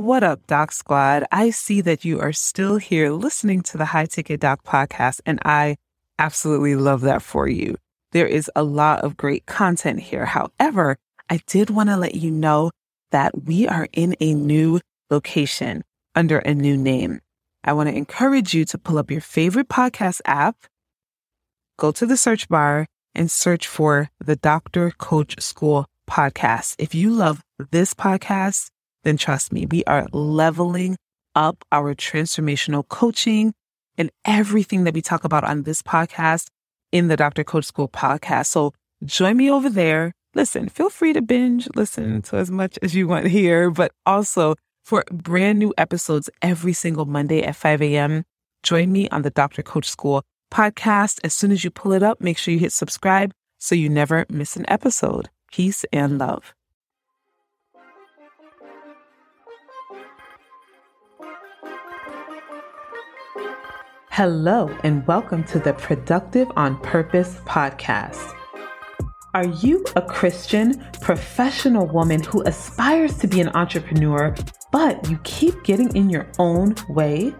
What up, Doc Squad? I see that you are still here listening to the High Ticket Doc podcast, and I absolutely love that for you. There is a lot of great content here. However, I did want to let you know that we are in a new location under a new name. I want to encourage you to pull up your favorite podcast app, go to the search bar, and search for the Dr. Coach School podcast. If you love this podcast, then trust me, we are leveling up our transformational coaching and everything that we talk about on this podcast in the Dr. Coach School podcast. So join me over there. Listen, feel free to binge, listen to as much as you want here, but also for brand new episodes every single Monday at 5 a.m., join me on the Dr. Coach School podcast. As soon as you pull it up, make sure you hit subscribe so you never miss an episode. Peace and love. Hello, and welcome to the Productive on Purpose podcast. Are you a Christian, professional woman who aspires to be an entrepreneur, but you keep getting in your own way?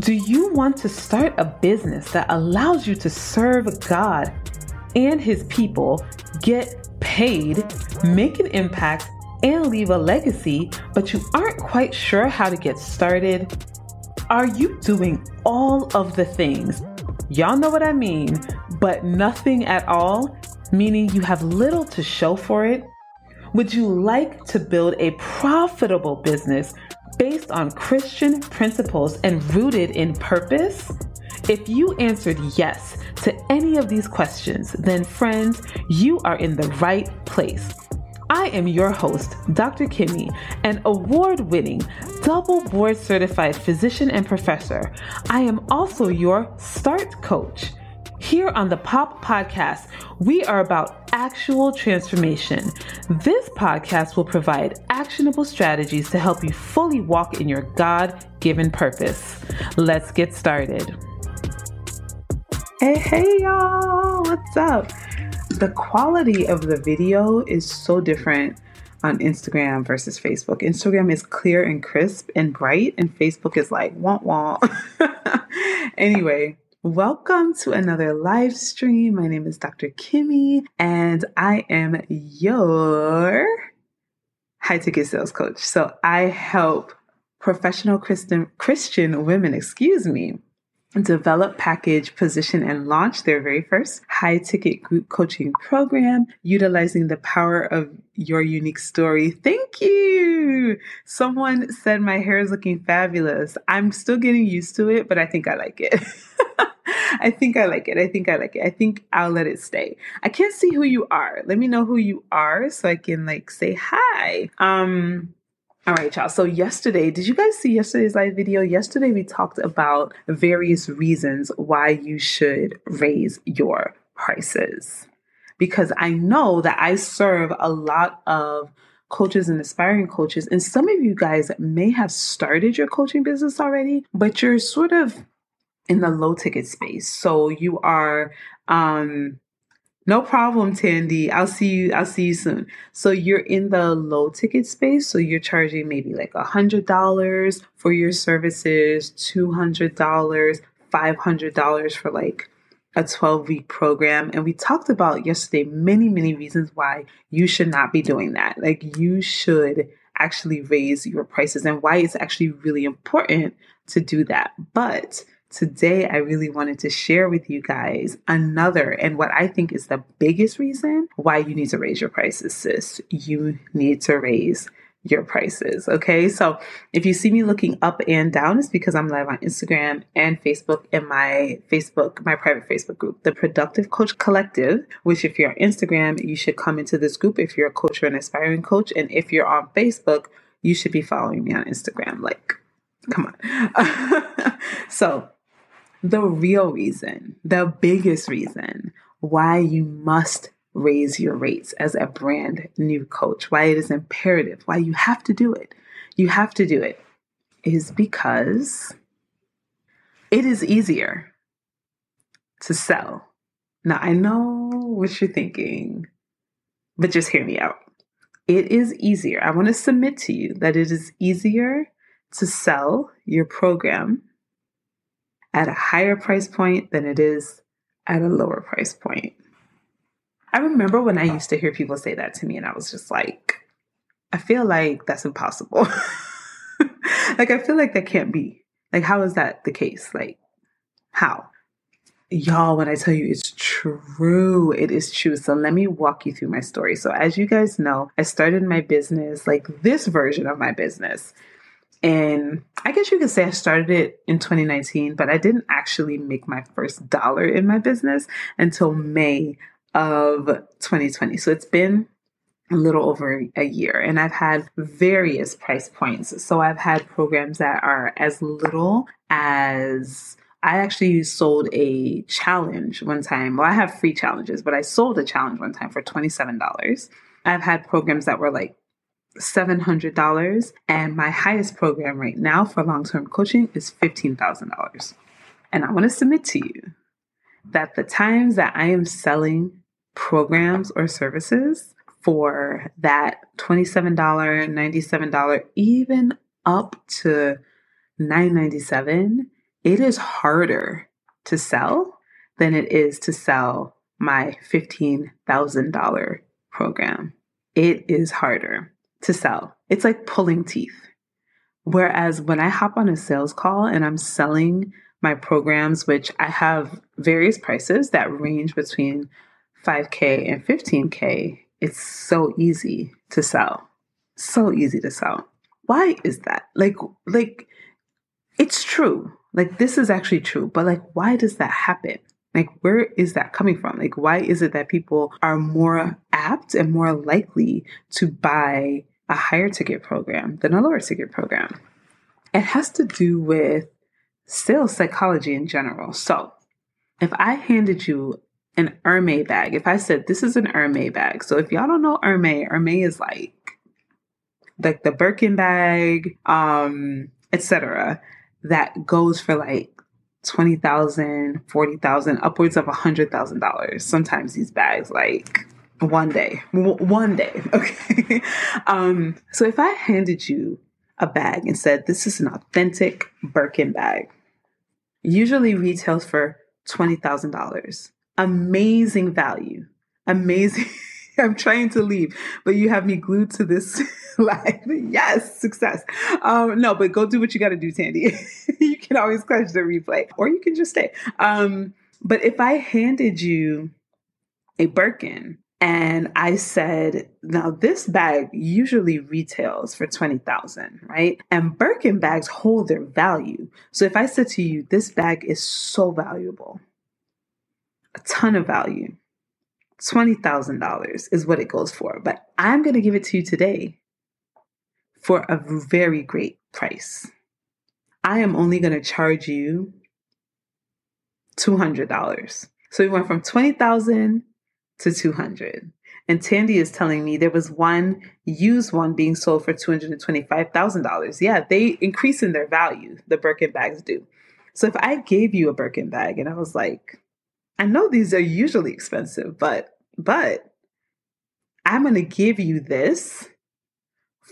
Do you want to start a business that allows you to serve God and His people, get paid, make an impact, and leave a legacy, but you aren't quite sure how to get started? Are you doing all of the things? Y'all know what I mean, but nothing at all, meaning you have little to show for it? Would you like to build a profitable business based on Christian principles and rooted in purpose? If you answered yes to any of these questions, then friends, you are in the right place. I am your host, Dr. Kimmy, an award winning, double board certified physician and professor. I am also your START coach. Here on the POP podcast, we are about actual transformation. This podcast will provide actionable strategies to help you fully walk in your God given purpose. Let's get started. Hey, hey, y'all, what's up? The quality of the video is so different on Instagram versus Facebook. Instagram is clear and crisp and bright, and Facebook is like wah wah. anyway, welcome to another live stream. My name is Dr. Kimmy, and I am your high ticket sales coach. So I help professional Christian Christian women, excuse me, develop, package, position, and launch their very first high ticket group coaching program utilizing the power of your unique story. Thank you. Someone said my hair is looking fabulous. I'm still getting used to it, but I think I like it. I think I like it. I think I like it. I think I'll let it stay. I can't see who you are. Let me know who you are so I can like say hi. Um all right, y'all. So, yesterday, did you guys see yesterday's live video? Yesterday, we talked about various reasons why you should raise your prices. Because I know that I serve a lot of coaches and aspiring coaches, and some of you guys may have started your coaching business already, but you're sort of in the low ticket space. So, you are, um, no problem, Tandy. I'll see you. I'll see you soon. So you're in the low ticket space. So you're charging maybe like a hundred dollars for your services, two hundred dollars, five hundred dollars for like a 12 week program. And we talked about yesterday many, many reasons why you should not be doing that. Like you should actually raise your prices and why it's actually really important to do that. But today I really wanted to share with you guys another and what I think is the biggest reason why you need to raise your prices, sis. You need to raise your prices. Okay. So if you see me looking up and down, it's because I'm live on Instagram and Facebook and my Facebook, my private Facebook group, the Productive Coach Collective, which if you're on Instagram, you should come into this group if you're a coach or an aspiring coach. And if you're on Facebook, you should be following me on Instagram. Like, come on. so the real reason, the biggest reason why you must raise your rates as a brand new coach, why it is imperative, why you have to do it. You have to do it is because it is easier to sell. Now, I know what you're thinking, but just hear me out. it is easier. I want to submit to you that it is easier to sell your program at a higher price point than it is at a lower price point. I remember when I used to hear people say that to me, and I was just like, I feel like that's impossible. like, I feel like that can't be. Like, how is that the case? Like, how? Y'all, when I tell you it's true, it is true. So let me walk you through my story. So, as you guys know, I started my business, like this version of my business. And I guess you could say I started it in 2019, but I didn't actually make my first dollar in my business until May of 2020. So it's been a little over a year and I've had various price points. So I've had programs that are as little as I actually sold a challenge one time. Well, I have free challenges, but I sold a challenge one time for $27. I've had programs that were like $700, and my highest program right now for long term coaching is $15,000. And I want to submit to you that the times that I am selling programs or services for that $27, $97, even up to 997, it is harder to sell than it is to sell my $15,000 program. It is harder to sell. It's like pulling teeth. Whereas when I hop on a sales call and I'm selling my programs, which I have various prices that range between 5K and 15K, it's so easy to sell. So easy to sell. Why is that? Like, like, it's true. Like, this is actually true, but like, why does that happen? Like, where is that coming from? Like, why is it that people are more apt and more likely to buy a higher ticket program than a lower ticket program? It has to do with sales psychology in general. So, if I handed you an Hermes bag. If I said this is an Hermes bag, so if y'all don't know Hermes, Hermes is like like the Birkin bag, um, etc. That goes for like twenty thousand, forty thousand, upwards of a hundred thousand dollars. Sometimes these bags, like one day, w- one day. Okay. um, so if I handed you a bag and said this is an authentic Birkin bag, usually retails for twenty thousand dollars amazing value. Amazing. I'm trying to leave, but you have me glued to this live. yes, success. Um, no, but go do what you got to do, Tandy. you can always catch the replay, or you can just stay. Um, but if I handed you a Birkin and I said, now this bag usually retails for 20,000, right? And Birkin bags hold their value. So if I said to you, this bag is so valuable, a ton of value. $20,000 is what it goes for. But I'm going to give it to you today for a very great price. I am only going to charge you $200. So we went from 20,000 to 200. And Tandy is telling me there was one used one being sold for $225,000. Yeah, they increase in their value, the Birkin bags do. So if I gave you a Birkin bag and I was like, I know these are usually expensive, but but I'm going to give you this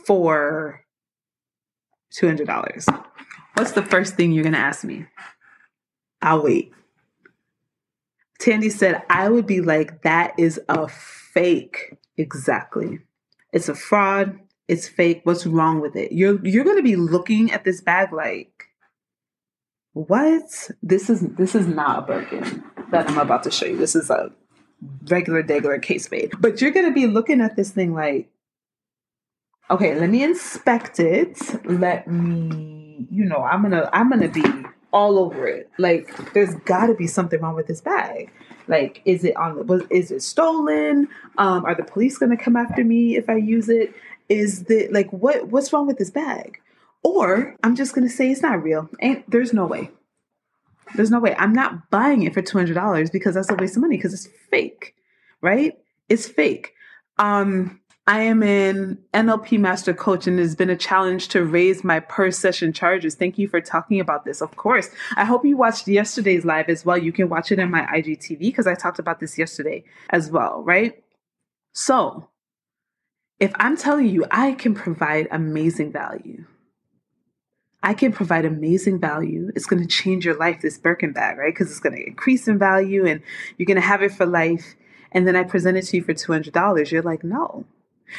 for $200. What's the first thing you're going to ask me? I'll wait. Tandy said, I would be like, that is a fake. Exactly. It's a fraud. It's fake. What's wrong with it? You're you're gonna be looking at this bag like, what? This is this is not a Birkin that I'm about to show you. This is a regular, regular Kate Spade. But you're to be looking at this thing like, okay, let me inspect it. Let me, you know, I'm to, I'm to be all over it. Like, there's got to be something wrong with this bag. Like, is it on the, was, is it stolen? Um, are the police going to come after me if I use it? Is the, like, what, what's wrong with this bag? Or I'm just going to say it's not real. Ain't, there's no way. There's no way. I'm not buying it for $200 because that's a waste of money because it's fake, right? It's fake. Um, I am an NLP master coach and it's been a challenge to raise my per session charges. Thank you for talking about this. Of course. I hope you watched yesterday's live as well. You can watch it in my IGTV because I talked about this yesterday as well, right? So if I'm telling you I can provide amazing value, I can provide amazing value. It's going to change your life, this Birkin bag, right? Because it's going to increase in value and you're going to have it for life. And then I present it to you for $200. You're like, no.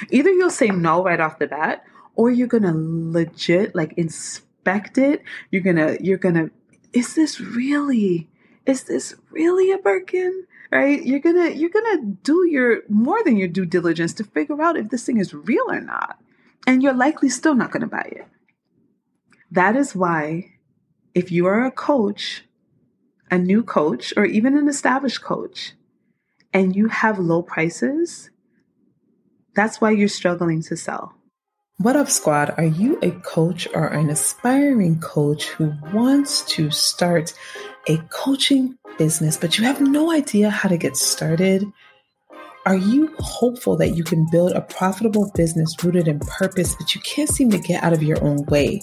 Either you'll say no right off the bat, or you're to legit like inspect it. You're to, you're to, is this really, is this really a Birkin? Right? You're to, you're to do your more than your due diligence to figure out if this thing is real or not. And you're likely still not to buy it. That is why, if you are a coach, a new coach, or even an established coach, and you have low prices, that's why you're struggling to sell. What up, squad? Are you a coach or an aspiring coach who wants to start a coaching business, but you have no idea how to get started? Are you hopeful that you can build a profitable business rooted in purpose, but you can't seem to get out of your own way?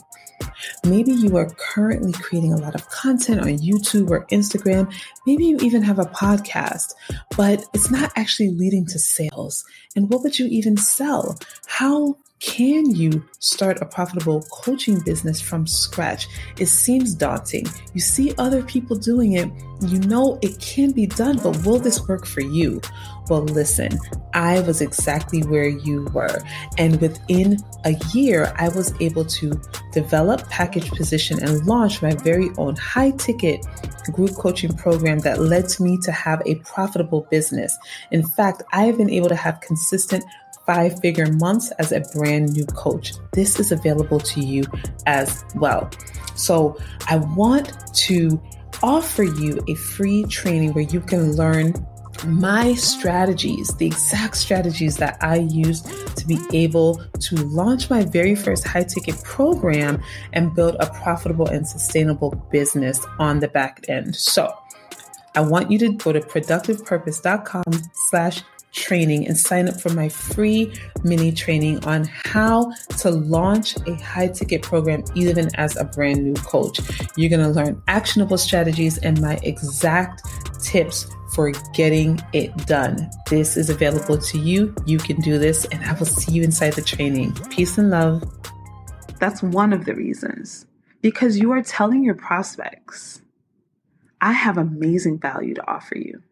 Maybe you are currently creating a lot of content on YouTube or Instagram. Maybe you even have a podcast, but it's not actually leading to sales. And what would you even sell? How can you start a profitable coaching business from scratch? It seems daunting. You see other people doing it. You know it can be done, but will this work for you? Well, listen, I was exactly where you were. And within a year, I was able to develop, package, position, and launch my very own high ticket group coaching program that led to me to have a profitable business. In fact, I have been able to have consistent five figure months as a brand new coach. This is available to you as well. So I want to offer you a free training where you can learn my strategies, the exact strategies that I used to be able to launch my very first high ticket program and build a profitable and sustainable business on the back end. So I want you to go to productivepurpose.com slash training and sign up for my free mini training on how to launch a high ticket program even as a brand new coach. You're going to learn actionable strategies and my exact tips for getting it done. This is available to you. You can do this, and I will see you inside the training. Peace and love. That's one of the reasons because you are telling your prospects, I have amazing value to offer you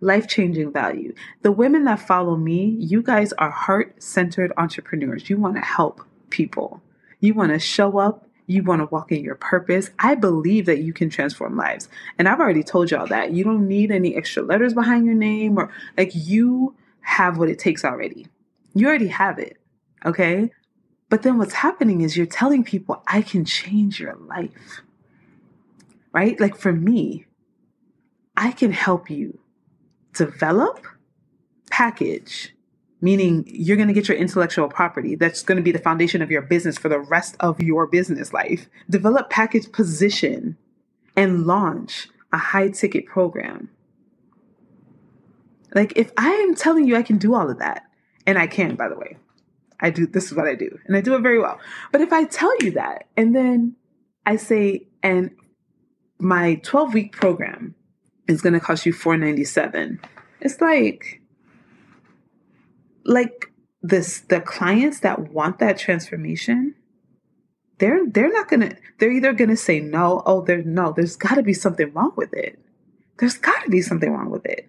life changing value. The women that follow me, you guys are heart centered entrepreneurs. You want to help people, you want to show up. You want to walk in your purpose. I believe that you can transform lives. And I've already told y'all that. You don't need any extra letters behind your name or like you have what it takes already. You already have it. Okay. But then what's happening is you're telling people, I can change your life. Right? Like for me, I can help you develop, package, meaning you're going to get your intellectual property. That's going to be the foundation of your business for the rest of your business life. Develop, package, position, and launch a high ticket program. Like, if I am telling you I can do all of that, and I can, by the way, I do, this is what I do, and I do it very well. But if I tell you that, and then I say, and my 12 week program is going to cost you 497 it's like like this the clients that want that transformation they're they're not gonna they're either gonna say no oh there's no there's got to be something wrong with it. There's got to be something wrong with it.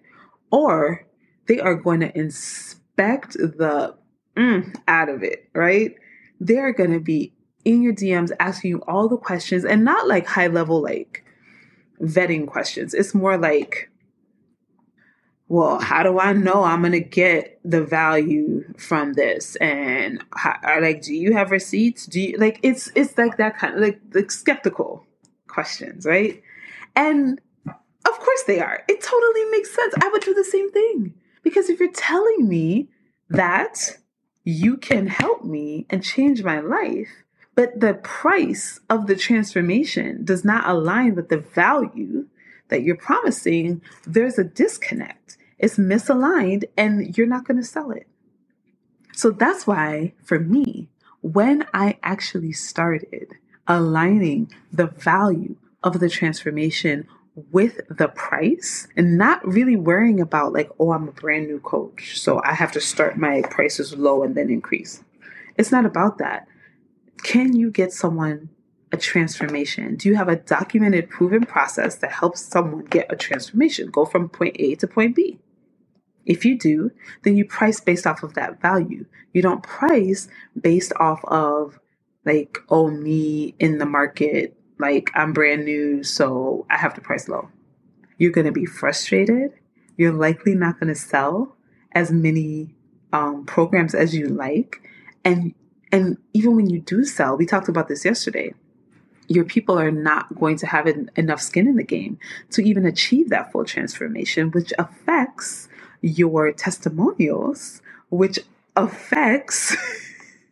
Or they are going to inspect the mm, out of it right? They're going to be in your dms asking you all the questions and not like high level like vetting questions. It's more like, well, how do I know I'm going to get the value from this? And how, like, do you have receipts? Do you like, it's, it's like that kind of like, like skeptical questions, right? And of course they are. It totally makes sense. I would do the same thing because if you're telling me that you can help me and change my life, but the price of the transformation does not align with the value that you're promising, there's a disconnect. It's misaligned and you're not going to sell it. So that's why, for me, when I actually started aligning the value of the transformation with the price and not really worrying about like, oh, I'm a brand new coach, so I have to start my prices low and then increase. It's not about that. Can you get someone a transformation? Do you have a documented, proven process that helps someone get a transformation, go from point A to point B? If you do, then you price based off of that value. You don't price based off of like, oh, me in the market, like I'm brand new, so I have to price low. You're going to be frustrated. You're likely not going to sell as many um, programs as you like. And and even when you do sell, we talked about this yesterday your people are not going to have enough skin in the game to even achieve that full transformation, which affects your testimonials, which affects,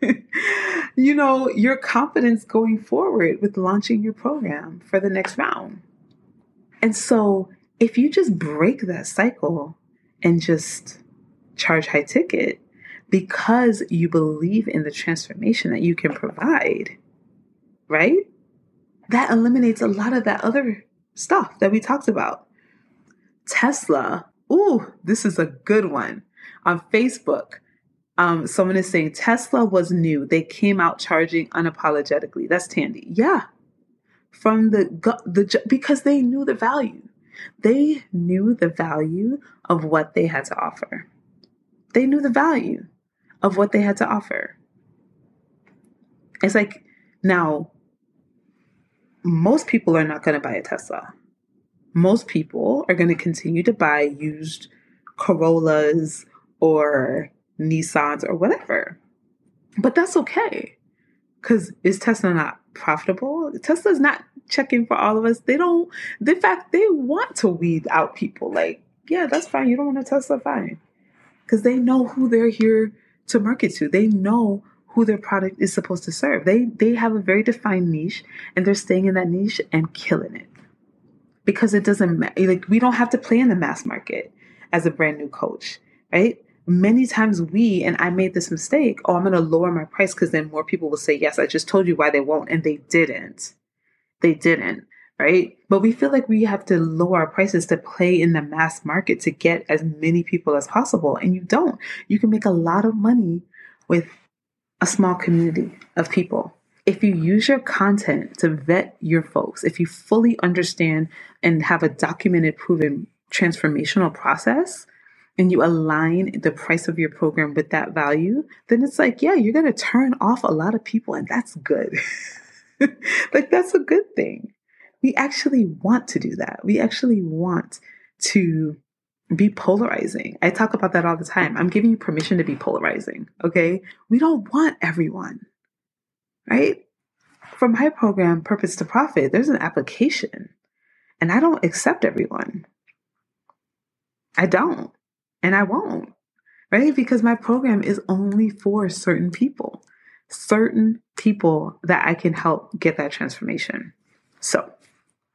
you know, your confidence going forward with launching your program for the next round. And so if you just break that cycle and just charge high ticket because you believe in the transformation that you can provide, right? that eliminates a lot of that other stuff that we talked about. Tesla, ooh, this is a good one. On Facebook, um, someone is saying Tesla was new. They came out charging unapologetically. That's Tandy. Yeah. From the, the, because they knew the value. They knew the value of what they had to offer. They knew the value of what they had to offer. It's like, now, most people are not going to buy a Tesla. Most people are going to continue to buy used Corollas or Nissans or whatever. But that's okay. Because is Tesla not profitable? Tesla's not checking for all of us. They don't, in fact, they want to weed out people. Like, yeah, that's fine. You don't want a Tesla, fine. Because they know who they're here to market to. They know who their product is supposed to serve. They they have a very defined niche and they're staying in that niche and killing it. Because it doesn't matter. Like we don't have to play in the mass market as a brand new coach, right? Many times we, and I made this mistake, oh, I'm going to lower my price because then more people will say, yes, I just told you why they won't. And they didn't. They didn't right? But we feel like we have to lower our prices to play in the mass market to get as many people as possible. And you don't. You can make a lot of money with a small community of people. If you use your content to vet your folks, if you fully understand and have a documented, proven transformational process, and you align the price of your program with that value, then it's like, yeah, you're going to turn off a lot of people, and that's good. like, that's a good thing. We actually want to do that. We actually want to be polarizing. I talk about that all the time. I'm giving you permission to be polarizing. Okay. We don't want everyone, right? For my program, Purposed to Profit, there's an application and I don't accept everyone. I don't. And I won't, right? Because my program is only for certain people, certain people that I can help get that transformation. So,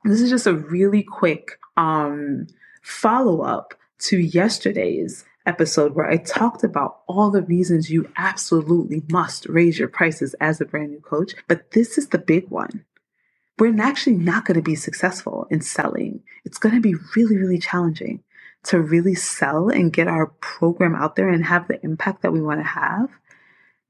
this is just a really quick um, follow up to yesterday's episode where I talked about all the reasons you absolutely must raise your prices as a brand new coach. But this is the big one. We're actually not going to be successful in selling. It's going to be really, really challenging to really sell and get our program out there and have the impact that we want to have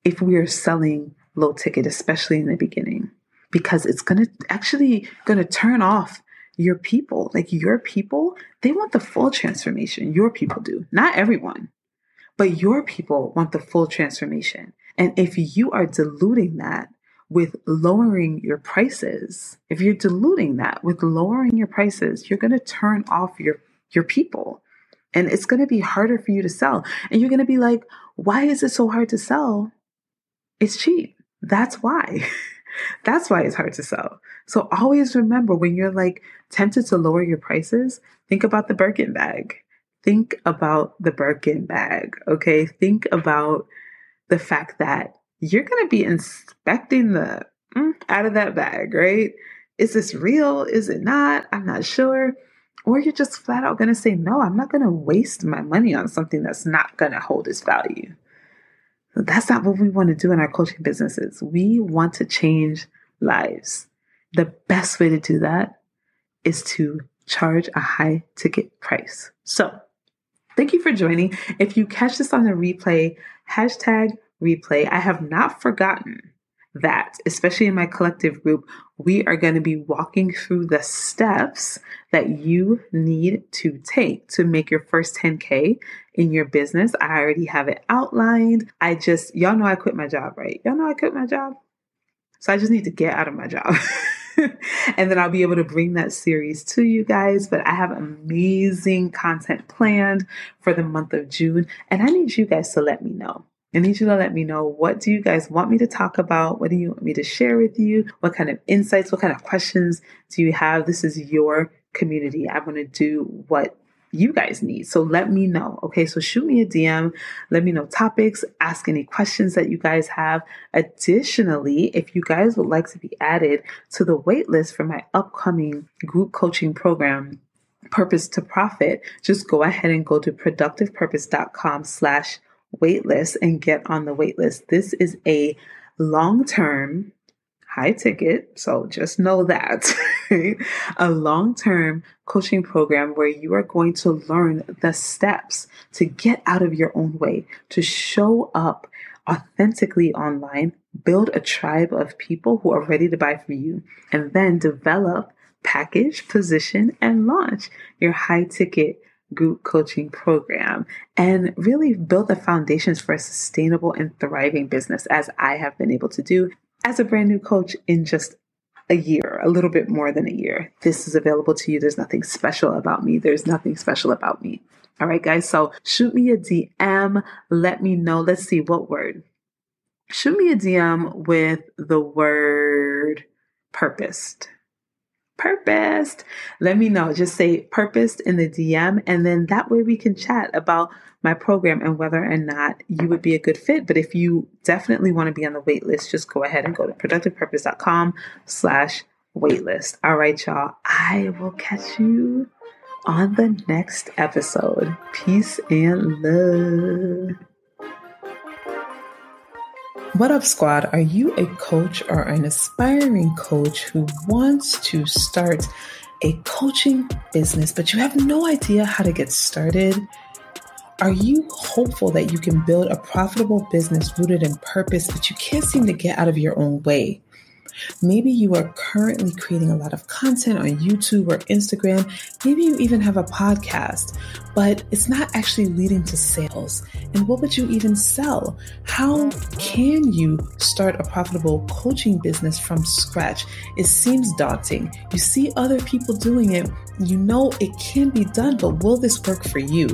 if we are selling low ticket, especially in the beginning, because it's going to actually going to turn off your people, like your people, they want the full transformation. Your people do, not everyone, but your people want the full transformation. And if you are diluting that with lowering your prices, if you're diluting that with lowering your prices, you're going to turn off your, your people. And it's going to be harder for you to sell. And you're going to be like, why is it so hard to sell? It's cheap. That's why. That's why it's hard to sell. So always remember when you're like tempted to lower your prices, think about the Birkin bag. Think about the Birkin bag, okay? Think about the fact that you're going to be inspecting the mm, out of that bag, right? Is this real? Is it not? I'm not sure. Or you're just flat out going to say, no, I'm not going to waste my money on something that's not going to hold its value. That's not what we want to do in our coaching businesses. We want to change lives. The best way to do that is to charge a high ticket price. So, thank you for joining. If you catch this on the replay, hashtag replay. I have not forgotten that, especially in my collective group, we are going to be walking through the steps that you need to take to make your first 10K in your business. I already have it outlined. I just, y'all know I quit my job, right? Y'all know I quit my job. So I just need to get out of my job. and then I'll be able to bring that series to you guys. But I have amazing content planned for the month of June, and I need you guys to let me know. I need you to let me know what do you guys want me to talk about? What do you want me to share with you? What kind of insights, what kind of questions do you have? This is your community. I want to do what you guys need. So let me know. Okay. So shoot me a DM. Let me know topics, ask any questions that you guys have. Additionally, if you guys would like to be added to the waitlist for my upcoming group coaching program, Purposed to Profit, just go ahead and go to productivepurpose.com slash waitlist and get on the waitlist. This is a long term, high ticket. So just know that a long term coaching program where you are going to learn the steps to get out of your own way, to show up authentically online, build a tribe of people who are ready to buy from you, and then develop, package, position, and launch your high ticket group coaching program and really build the foundations for a sustainable and thriving business as I have been able to do as a brand new coach in just a year, a little bit more than a year. This is available to you. There's nothing special about me. There's nothing special about me. All right, guys. So shoot me a DM. Let me know. Let's see what word. Shoot me a DM with the word purposed purposed. Let me know. Just say purposed in the DM, and then that way we can chat about my program and whether or not you would be a good fit. But if you definitely want to be on the wait list, just go ahead and go to productivepurpose.com slash waitlist. All right, y'all. I will catch you on the next episode. Peace and love. What up, squad? Are you a coach or an aspiring coach who wants to start a coaching business, but you have no idea how to get started? Are you hopeful that you can build a profitable business rooted in purpose, but you can't seem to get out of your own way? Maybe you are currently creating a lot of content on YouTube or Instagram. Maybe you even have a podcast, but it's not actually leading to sales. And what would you even sell? How can you start a profitable coaching business from scratch? It seems daunting. You see other people doing it. You know it can be done, but will this work for you?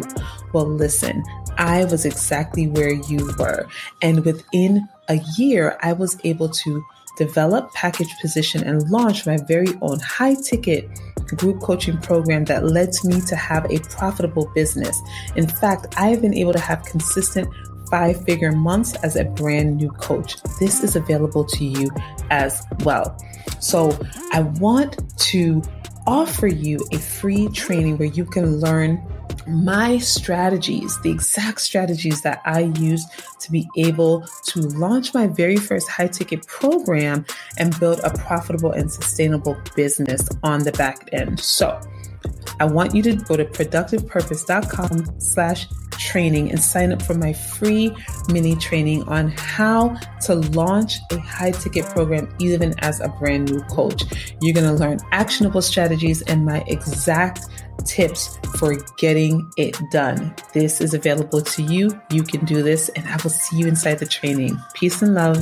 Well, listen, I was exactly where you were. And within a year, I was able to develop, package, position, and launch my very own high ticket group coaching program that led me to have a profitable business. In fact, I have been able to have consistent five figure months as a brand new coach. This is available to you as well. So I want to offer you a free training where you can learn my strategies, the exact strategies that I used to be able to launch my very first high ticket program and build a profitable and sustainable business on the back end. So I want you to go to productivepurpose.com slash training and sign up for my free mini training on how to launch a high ticket program even as a brand new coach. You're going to learn actionable strategies and my exact tips for getting it done. This is available to you. You can do this, and I will see you inside the training. Peace and love.